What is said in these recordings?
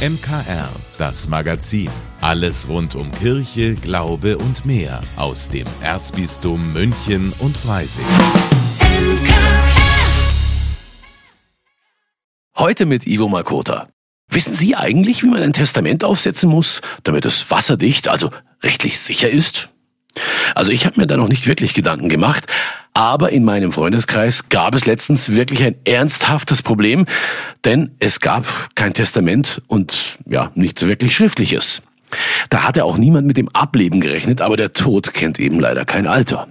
MKR, das Magazin. Alles rund um Kirche, Glaube und mehr aus dem Erzbistum München und Freising. Heute mit Ivo Makota. Wissen Sie eigentlich, wie man ein Testament aufsetzen muss, damit es wasserdicht, also rechtlich sicher ist? Also ich habe mir da noch nicht wirklich Gedanken gemacht, aber in meinem Freundeskreis gab es letztens wirklich ein ernsthaftes Problem, denn es gab kein Testament und ja, nichts wirklich Schriftliches. Da hatte auch niemand mit dem Ableben gerechnet, aber der Tod kennt eben leider kein Alter.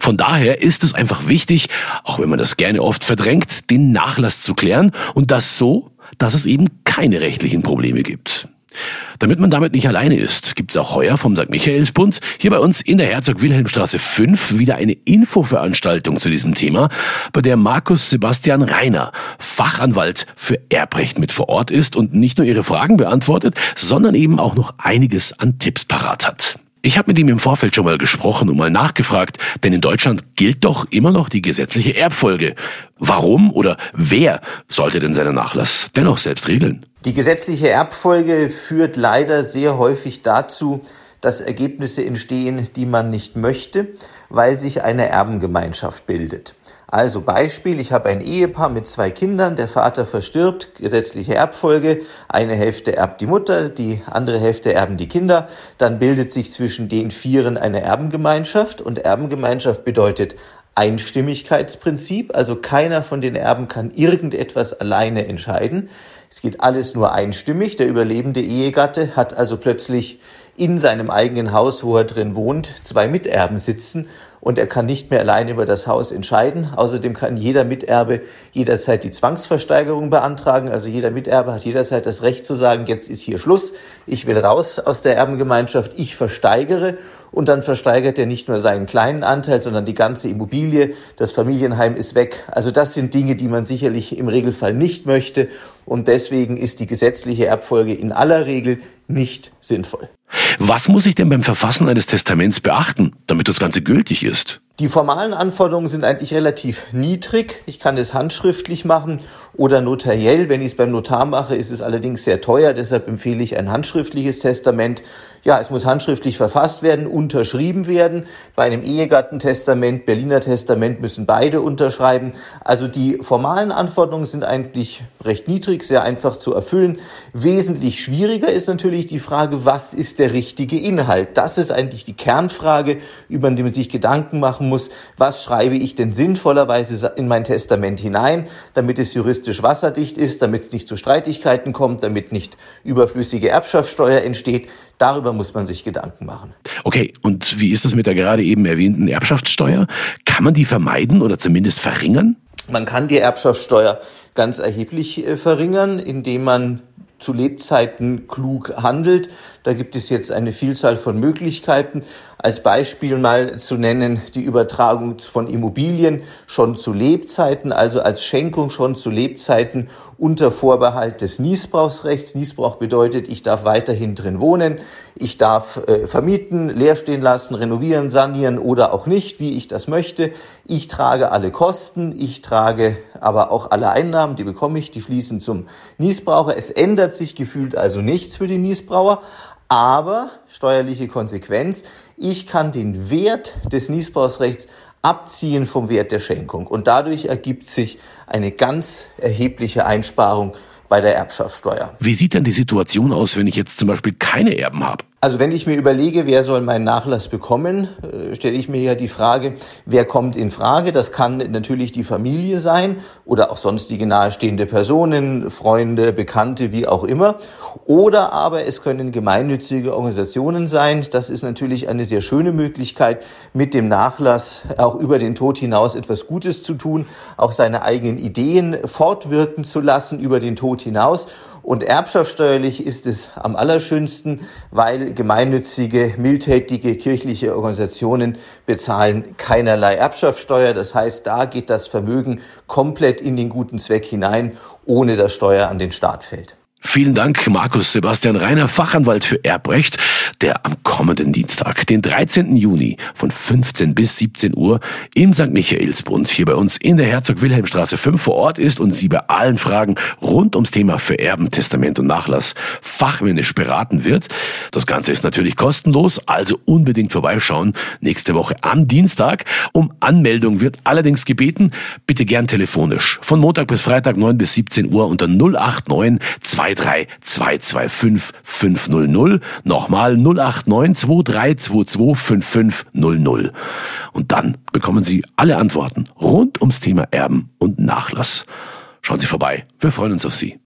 Von daher ist es einfach wichtig, auch wenn man das gerne oft verdrängt, den Nachlass zu klären und das so, dass es eben keine rechtlichen Probleme gibt. Damit man damit nicht alleine ist, gibt es auch heuer vom St. Michaelsbund hier bei uns in der Herzog-Wilhelm-Straße 5 wieder eine Infoveranstaltung zu diesem Thema, bei der Markus Sebastian Reiner, Fachanwalt für Erbrecht mit vor Ort ist und nicht nur ihre Fragen beantwortet, sondern eben auch noch einiges an Tipps parat hat. Ich habe mit ihm im Vorfeld schon mal gesprochen und mal nachgefragt, denn in Deutschland gilt doch immer noch die gesetzliche Erbfolge. Warum oder wer sollte denn seinen Nachlass dennoch selbst regeln? Die gesetzliche Erbfolge führt leider sehr häufig dazu, dass Ergebnisse entstehen, die man nicht möchte, weil sich eine Erbengemeinschaft bildet. Also Beispiel, ich habe ein Ehepaar mit zwei Kindern, der Vater verstirbt, gesetzliche Erbfolge, eine Hälfte erbt die Mutter, die andere Hälfte erben die Kinder, dann bildet sich zwischen den Vieren eine Erbengemeinschaft und Erbengemeinschaft bedeutet Einstimmigkeitsprinzip, also keiner von den Erben kann irgendetwas alleine entscheiden. Es geht alles nur einstimmig. Der überlebende Ehegatte hat also plötzlich in seinem eigenen Haus, wo er drin wohnt, zwei Miterben sitzen und er kann nicht mehr allein über das Haus entscheiden. Außerdem kann jeder Miterbe jederzeit die Zwangsversteigerung beantragen. Also jeder Miterbe hat jederzeit das Recht zu sagen, jetzt ist hier Schluss, ich will raus aus der Erbengemeinschaft, ich versteigere und dann versteigert er nicht nur seinen kleinen Anteil, sondern die ganze Immobilie, das Familienheim ist weg. Also das sind Dinge, die man sicherlich im Regelfall nicht möchte und deswegen ist die gesetzliche Erbfolge in aller Regel nicht sinnvoll. Was muss ich denn beim Verfassen eines Testaments beachten, damit das Ganze gültig ist? Die formalen Anforderungen sind eigentlich relativ niedrig. Ich kann es handschriftlich machen oder notariell. Wenn ich es beim Notar mache, ist es allerdings sehr teuer. Deshalb empfehle ich ein handschriftliches Testament. Ja, es muss handschriftlich verfasst werden, unterschrieben werden. Bei einem Ehegattentestament, Berliner Testament müssen beide unterschreiben. Also die formalen Anforderungen sind eigentlich recht niedrig, sehr einfach zu erfüllen. Wesentlich schwieriger ist natürlich die Frage, was ist der richtige Inhalt? Das ist eigentlich die Kernfrage, über die man sich Gedanken machen machen muss, was schreibe ich denn sinnvollerweise in mein Testament hinein, damit es juristisch wasserdicht ist, damit es nicht zu Streitigkeiten kommt, damit nicht überflüssige Erbschaftssteuer entsteht. Darüber muss man sich Gedanken machen. Okay, und wie ist das mit der gerade eben erwähnten Erbschaftssteuer? Kann man die vermeiden oder zumindest verringern? Man kann die Erbschaftssteuer ganz erheblich äh, verringern, indem man zu Lebzeiten klug handelt. Da gibt es jetzt eine Vielzahl von Möglichkeiten. Als Beispiel mal zu nennen die Übertragung von Immobilien schon zu Lebzeiten, also als Schenkung schon zu Lebzeiten unter Vorbehalt des Niesbrauchsrechts. Niesbrauch bedeutet, ich darf weiterhin drin wohnen, ich darf äh, vermieten, leer stehen lassen, renovieren, sanieren oder auch nicht, wie ich das möchte. Ich trage alle Kosten, ich trage aber auch alle Einnahmen, die bekomme ich, die fließen zum Niesbraucher. Es ändert sich gefühlt also nichts für den Niesbraucher, aber steuerliche Konsequenz, ich kann den Wert des Niesbrauchsrechts abziehen vom Wert der Schenkung. Und dadurch ergibt sich eine ganz erhebliche Einsparung bei der Erbschaftssteuer. Wie sieht denn die Situation aus, wenn ich jetzt zum Beispiel keine Erben habe? Also wenn ich mir überlege, wer soll meinen Nachlass bekommen, äh, stelle ich mir ja die Frage, wer kommt in Frage? Das kann natürlich die Familie sein oder auch sonstige nahestehende Personen, Freunde, Bekannte, wie auch immer. Oder aber es können gemeinnützige Organisationen sein. Das ist natürlich eine sehr schöne Möglichkeit, mit dem Nachlass auch über den Tod hinaus etwas Gutes zu tun, auch seine eigenen Ideen fortwirken zu lassen über den Tod hinaus. Und erbschaftssteuerlich ist es am allerschönsten, weil gemeinnützige, mildtätige kirchliche Organisationen bezahlen keinerlei Erbschaftssteuer. Das heißt, da geht das Vermögen komplett in den guten Zweck hinein, ohne dass Steuer an den Staat fällt. Vielen Dank, Markus Sebastian Reiner, Fachanwalt für Erbrecht. Der am kommenden Dienstag, den 13. Juni von 15 bis 17 Uhr im St. Michaelsbund hier bei uns in der Herzog-Wilhelm-Straße 5 vor Ort ist und Sie bei allen Fragen rund ums Thema Vererben, Testament und Nachlass fachmännisch beraten wird. Das Ganze ist natürlich kostenlos, also unbedingt vorbeischauen. Nächste Woche am Dienstag. Um Anmeldung wird allerdings gebeten, bitte gern telefonisch. Von Montag bis Freitag 9 bis 17 Uhr unter 089 23 225 500. Nochmal 089 2322 5500. Und dann bekommen Sie alle Antworten rund ums Thema Erben und Nachlass. Schauen Sie vorbei. Wir freuen uns auf Sie.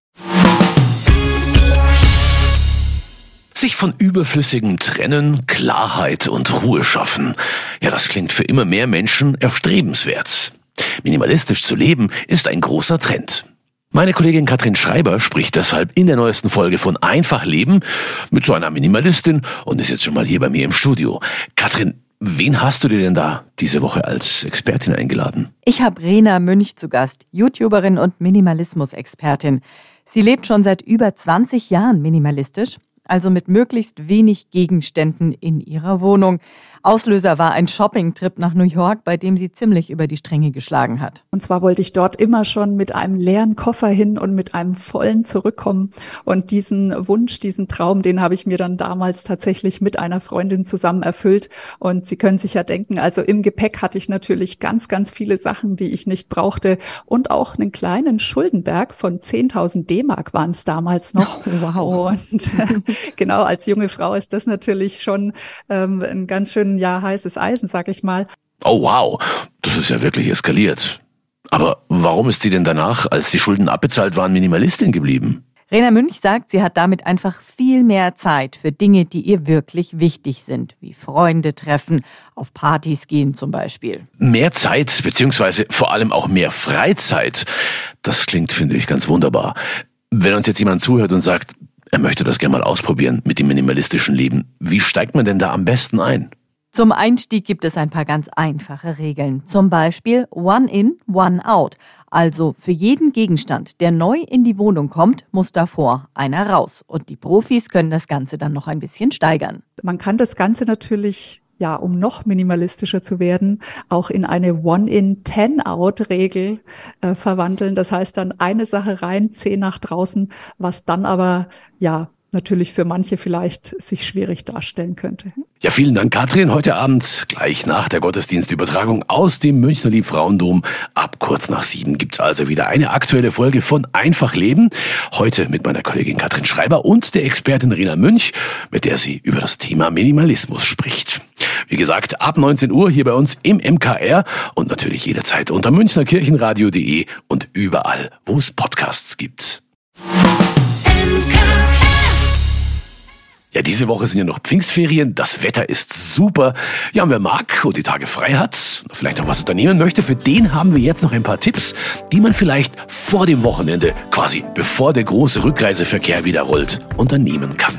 Sich von Überflüssigem trennen, Klarheit und Ruhe schaffen. Ja, das klingt für immer mehr Menschen erstrebenswert. Minimalistisch zu leben ist ein großer Trend. Meine Kollegin Katrin Schreiber spricht deshalb in der neuesten Folge von Einfach Leben mit so einer Minimalistin und ist jetzt schon mal hier bei mir im Studio. Katrin, wen hast du dir denn da diese Woche als Expertin eingeladen? Ich habe Rena Münch zu Gast, YouTuberin und Minimalismus-Expertin. Sie lebt schon seit über 20 Jahren minimalistisch also mit möglichst wenig Gegenständen in ihrer Wohnung. Auslöser war ein Shoppingtrip nach New York, bei dem sie ziemlich über die Stränge geschlagen hat. Und zwar wollte ich dort immer schon mit einem leeren Koffer hin und mit einem vollen zurückkommen. Und diesen Wunsch, diesen Traum, den habe ich mir dann damals tatsächlich mit einer Freundin zusammen erfüllt. Und Sie können sich ja denken, also im Gepäck hatte ich natürlich ganz, ganz viele Sachen, die ich nicht brauchte und auch einen kleinen Schuldenberg von 10.000 D-Mark waren es damals noch. Oh, wow. Und genau, als junge Frau ist das natürlich schon ähm, ein ganz schön ja heißes Eisen, sag ich mal. Oh wow, das ist ja wirklich eskaliert. Aber warum ist sie denn danach, als die Schulden abbezahlt waren, Minimalistin geblieben? Rena Münch sagt, sie hat damit einfach viel mehr Zeit für Dinge, die ihr wirklich wichtig sind, wie Freunde treffen, auf Partys gehen zum Beispiel. Mehr Zeit, beziehungsweise vor allem auch mehr Freizeit. Das klingt, finde ich, ganz wunderbar. Wenn uns jetzt jemand zuhört und sagt, er möchte das gerne mal ausprobieren mit dem minimalistischen Leben, wie steigt man denn da am besten ein? Zum Einstieg gibt es ein paar ganz einfache Regeln. Zum Beispiel One in, One out. Also für jeden Gegenstand, der neu in die Wohnung kommt, muss davor einer raus. Und die Profis können das Ganze dann noch ein bisschen steigern. Man kann das Ganze natürlich ja, um noch minimalistischer zu werden, auch in eine One-in, Ten-out-Regel äh, verwandeln. Das heißt dann eine Sache rein, zehn nach draußen, was dann aber ja natürlich für manche vielleicht sich schwierig darstellen könnte. Ja, vielen Dank, Katrin. Heute Abend, gleich nach der Gottesdienstübertragung aus dem Münchner Liebfrauendom, ab kurz nach sieben gibt's also wieder eine aktuelle Folge von Einfach Leben. Heute mit meiner Kollegin Katrin Schreiber und der Expertin Rina Münch, mit der sie über das Thema Minimalismus spricht. Wie gesagt, ab 19 Uhr hier bei uns im MKR und natürlich jederzeit unter münchnerkirchenradio.de und überall, wo es Podcasts gibt. Ja, diese Woche sind ja noch Pfingstferien. Das Wetter ist super. Ja, und wer mag und die Tage frei hat, vielleicht noch was unternehmen möchte, für den haben wir jetzt noch ein paar Tipps, die man vielleicht vor dem Wochenende, quasi bevor der große Rückreiseverkehr wieder rollt, unternehmen kann.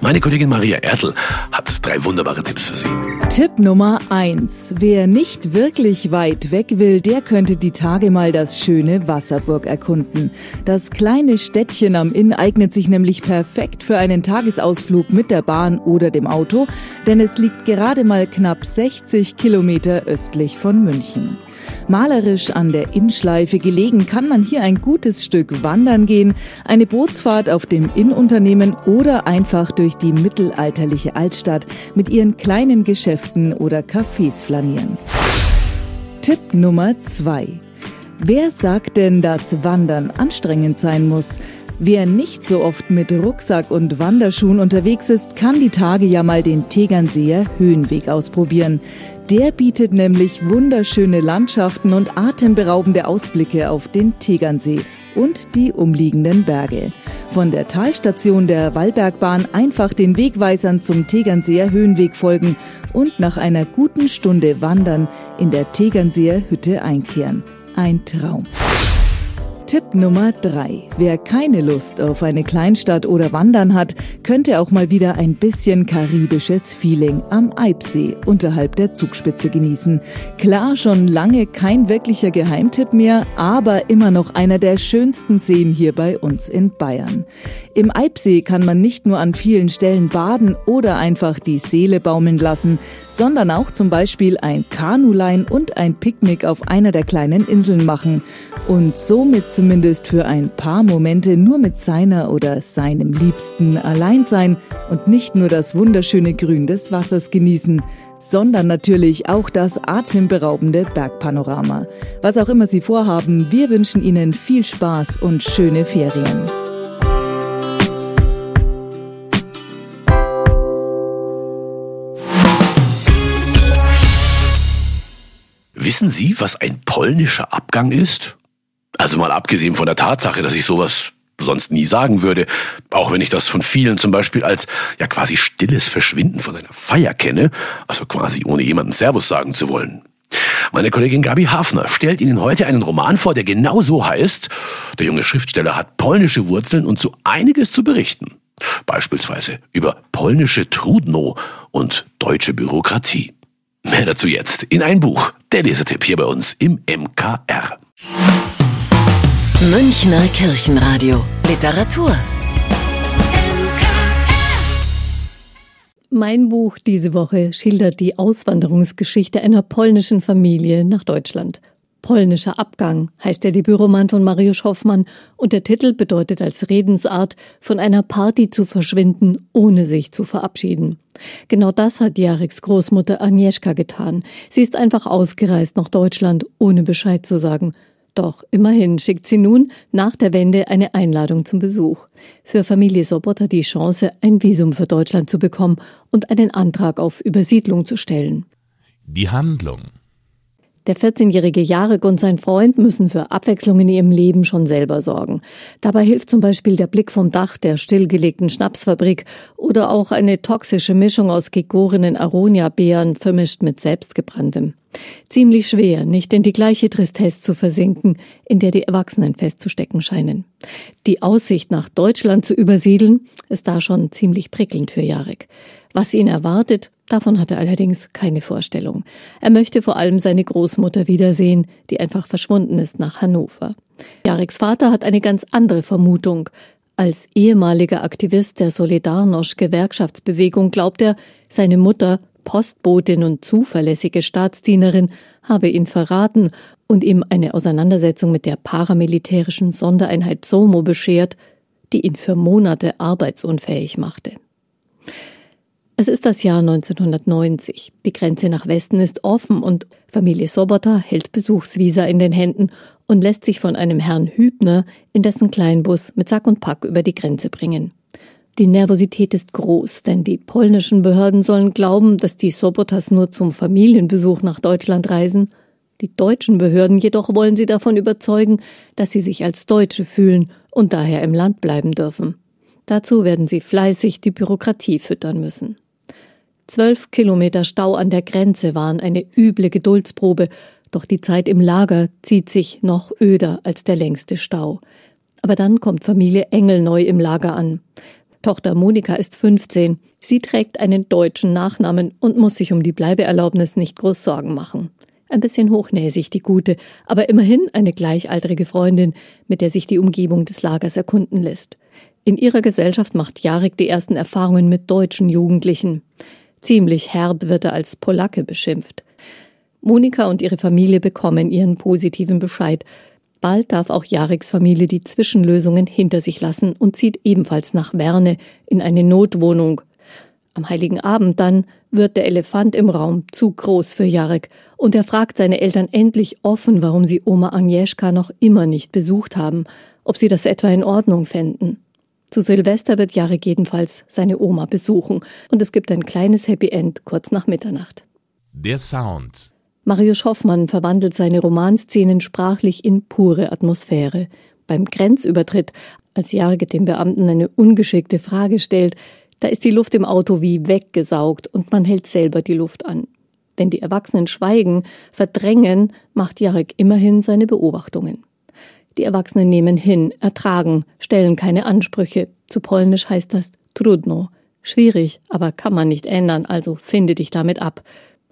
Meine Kollegin Maria Ertl hat drei wunderbare Tipps für Sie. Tipp Nummer eins: Wer nicht wirklich weit weg will, der könnte die Tage mal das schöne Wasserburg erkunden. Das kleine Städtchen am Inn eignet sich nämlich perfekt für einen Tagesausflug mit der Bahn oder dem Auto, denn es liegt gerade mal knapp 60 Kilometer östlich von München. Malerisch an der Innschleife gelegen kann man hier ein gutes Stück wandern gehen, eine Bootsfahrt auf dem Innenunternehmen oder einfach durch die mittelalterliche Altstadt mit ihren kleinen Geschäften oder Cafés flanieren. Tipp Nummer zwei: Wer sagt denn, dass Wandern anstrengend sein muss? Wer nicht so oft mit Rucksack und Wanderschuhen unterwegs ist, kann die Tage ja mal den Tegernseer Höhenweg ausprobieren. Der bietet nämlich wunderschöne Landschaften und atemberaubende Ausblicke auf den Tegernsee und die umliegenden Berge. Von der Talstation der Wallbergbahn einfach den Wegweisern zum Tegernseer Höhenweg folgen und nach einer guten Stunde Wandern in der Tegernseer Hütte einkehren. Ein Traum. Tipp Nummer 3. Wer keine Lust auf eine Kleinstadt oder Wandern hat, könnte auch mal wieder ein bisschen karibisches Feeling am Eibsee unterhalb der Zugspitze genießen. Klar, schon lange kein wirklicher Geheimtipp mehr, aber immer noch einer der schönsten Seen hier bei uns in Bayern. Im Eibsee kann man nicht nur an vielen Stellen baden oder einfach die Seele baumeln lassen, sondern auch zum Beispiel ein Kanulein und ein Picknick auf einer der kleinen Inseln machen und somit zumindest für ein paar Momente nur mit seiner oder seinem Liebsten allein sein und nicht nur das wunderschöne Grün des Wassers genießen, sondern natürlich auch das atemberaubende Bergpanorama. Was auch immer Sie vorhaben, wir wünschen Ihnen viel Spaß und schöne Ferien. Wissen Sie, was ein polnischer Abgang ist? Also mal abgesehen von der Tatsache, dass ich sowas sonst nie sagen würde, auch wenn ich das von vielen zum Beispiel als ja quasi stilles Verschwinden von einer Feier kenne, also quasi ohne jemanden Servus sagen zu wollen. Meine Kollegin Gabi Hafner stellt Ihnen heute einen Roman vor, der genau so heißt. Der junge Schriftsteller hat polnische Wurzeln und so einiges zu berichten. Beispielsweise über polnische Trudno und deutsche Bürokratie. Mehr dazu jetzt in ein Buch. Der Lesetipp hier bei uns im MKR. Münchner Kirchenradio. Literatur. Mein Buch diese Woche schildert die Auswanderungsgeschichte einer polnischen Familie nach Deutschland. Polnischer Abgang heißt der Debütroman von Mariusz Hoffmann und der Titel bedeutet als Redensart, von einer Party zu verschwinden, ohne sich zu verabschieden. Genau das hat Jareks Großmutter Agnieszka getan. Sie ist einfach ausgereist nach Deutschland, ohne Bescheid zu sagen. Doch immerhin schickt sie nun nach der Wende eine Einladung zum Besuch. Für Familie Sobotta die Chance, ein Visum für Deutschland zu bekommen und einen Antrag auf Übersiedlung zu stellen. Die Handlung der 14-jährige Jarek und sein Freund müssen für Abwechslung in ihrem Leben schon selber sorgen. Dabei hilft zum Beispiel der Blick vom Dach der stillgelegten Schnapsfabrik oder auch eine toxische Mischung aus gegorenen Aronia-Beeren vermischt mit selbstgebranntem. Ziemlich schwer, nicht in die gleiche Tristesse zu versinken, in der die Erwachsenen festzustecken scheinen. Die Aussicht nach Deutschland zu übersiedeln, ist da schon ziemlich prickelnd für Jarek. Was ihn erwartet, Davon hat er allerdings keine Vorstellung. Er möchte vor allem seine Großmutter wiedersehen, die einfach verschwunden ist nach Hannover. Jareks Vater hat eine ganz andere Vermutung. Als ehemaliger Aktivist der Solidarność-Gewerkschaftsbewegung glaubt er, seine Mutter, Postbotin und zuverlässige Staatsdienerin, habe ihn verraten und ihm eine Auseinandersetzung mit der paramilitärischen Sondereinheit SOMO beschert, die ihn für Monate arbeitsunfähig machte. Es ist das Jahr 1990. Die Grenze nach Westen ist offen und Familie Sobota hält Besuchsvisa in den Händen und lässt sich von einem Herrn Hübner in dessen Kleinbus mit Sack und Pack über die Grenze bringen. Die Nervosität ist groß, denn die polnischen Behörden sollen glauben, dass die Sobotas nur zum Familienbesuch nach Deutschland reisen. Die deutschen Behörden jedoch wollen sie davon überzeugen, dass sie sich als Deutsche fühlen und daher im Land bleiben dürfen. Dazu werden sie fleißig die Bürokratie füttern müssen. Zwölf Kilometer Stau an der Grenze waren eine üble Geduldsprobe, doch die Zeit im Lager zieht sich noch öder als der längste Stau. Aber dann kommt Familie Engel neu im Lager an. Tochter Monika ist 15. Sie trägt einen deutschen Nachnamen und muss sich um die Bleibeerlaubnis nicht groß Sorgen machen. Ein bisschen hochnäsig die Gute, aber immerhin eine gleichaltrige Freundin, mit der sich die Umgebung des Lagers erkunden lässt. In ihrer Gesellschaft macht Jarek die ersten Erfahrungen mit deutschen Jugendlichen. Ziemlich herb wird er als Polacke beschimpft. Monika und ihre Familie bekommen ihren positiven Bescheid. Bald darf auch Jareks Familie die Zwischenlösungen hinter sich lassen und zieht ebenfalls nach Werne in eine Notwohnung. Am heiligen Abend dann wird der Elefant im Raum zu groß für Jarek und er fragt seine Eltern endlich offen, warum sie Oma Agnieszka noch immer nicht besucht haben, ob sie das etwa in Ordnung fänden. Zu Silvester wird Jarek jedenfalls seine Oma besuchen und es gibt ein kleines Happy End kurz nach Mitternacht. Der Sound. Marius Hoffmann verwandelt seine Romanszenen sprachlich in pure Atmosphäre. Beim Grenzübertritt, als Jarek dem Beamten eine ungeschickte Frage stellt, da ist die Luft im Auto wie weggesaugt und man hält selber die Luft an. Wenn die Erwachsenen schweigen, verdrängen, macht Jarek immerhin seine Beobachtungen. Die Erwachsenen nehmen hin, ertragen, stellen keine Ansprüche. Zu Polnisch heißt das trudno. Schwierig, aber kann man nicht ändern, also finde dich damit ab.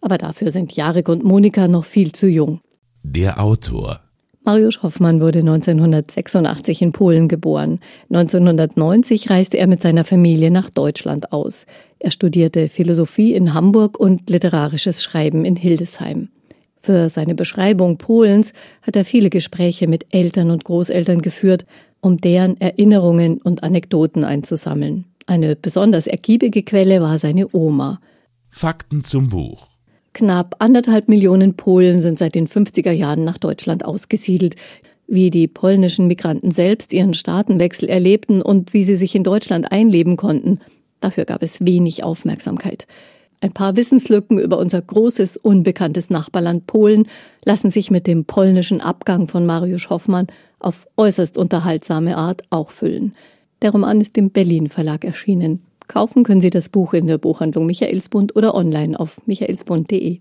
Aber dafür sind Jarek und Monika noch viel zu jung. Der Autor Mariusz Hoffmann wurde 1986 in Polen geboren. 1990 reiste er mit seiner Familie nach Deutschland aus. Er studierte Philosophie in Hamburg und literarisches Schreiben in Hildesheim. Für seine Beschreibung Polens hat er viele Gespräche mit Eltern und Großeltern geführt, um deren Erinnerungen und Anekdoten einzusammeln. Eine besonders ergiebige Quelle war seine Oma. Fakten zum Buch Knapp anderthalb Millionen Polen sind seit den 50er Jahren nach Deutschland ausgesiedelt. Wie die polnischen Migranten selbst ihren Staatenwechsel erlebten und wie sie sich in Deutschland einleben konnten, dafür gab es wenig Aufmerksamkeit. Ein paar Wissenslücken über unser großes, unbekanntes Nachbarland Polen lassen sich mit dem polnischen Abgang von Mariusz Hoffmann auf äußerst unterhaltsame Art auch füllen. Der Roman ist im Berlin Verlag erschienen. Kaufen können Sie das Buch in der Buchhandlung Michaelsbund oder online auf michaelsbund.de.